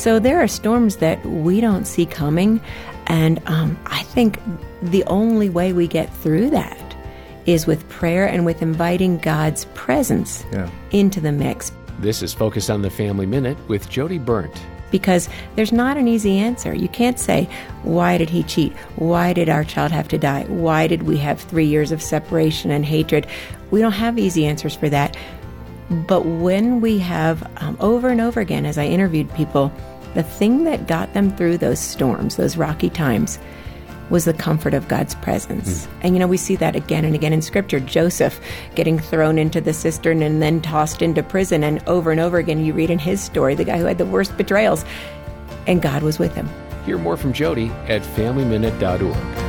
So there are storms that we don't see coming. And um, I think the only way we get through that is with prayer and with inviting God's presence Yeah. into the mix. This is Focus on the Family Minute with Jodie Berndt. because there's not an easy answer. You can't say, why did he cheat? Why did our child have to die? Why did we have three years of separation and hatred? We don't have easy answers for that. But when we have, um, over and over again, as I interviewed people, the thing that got them through those storms, those rocky times, was the comfort of God's presence. Hmm. And you know, we see that again and again in scripture. Joseph getting thrown into the cistern and then tossed into prison. And over and over again, you read in his story, the guy who had the worst betrayals, and God was with him. Hear more from Jodie at FamilyMinute.org.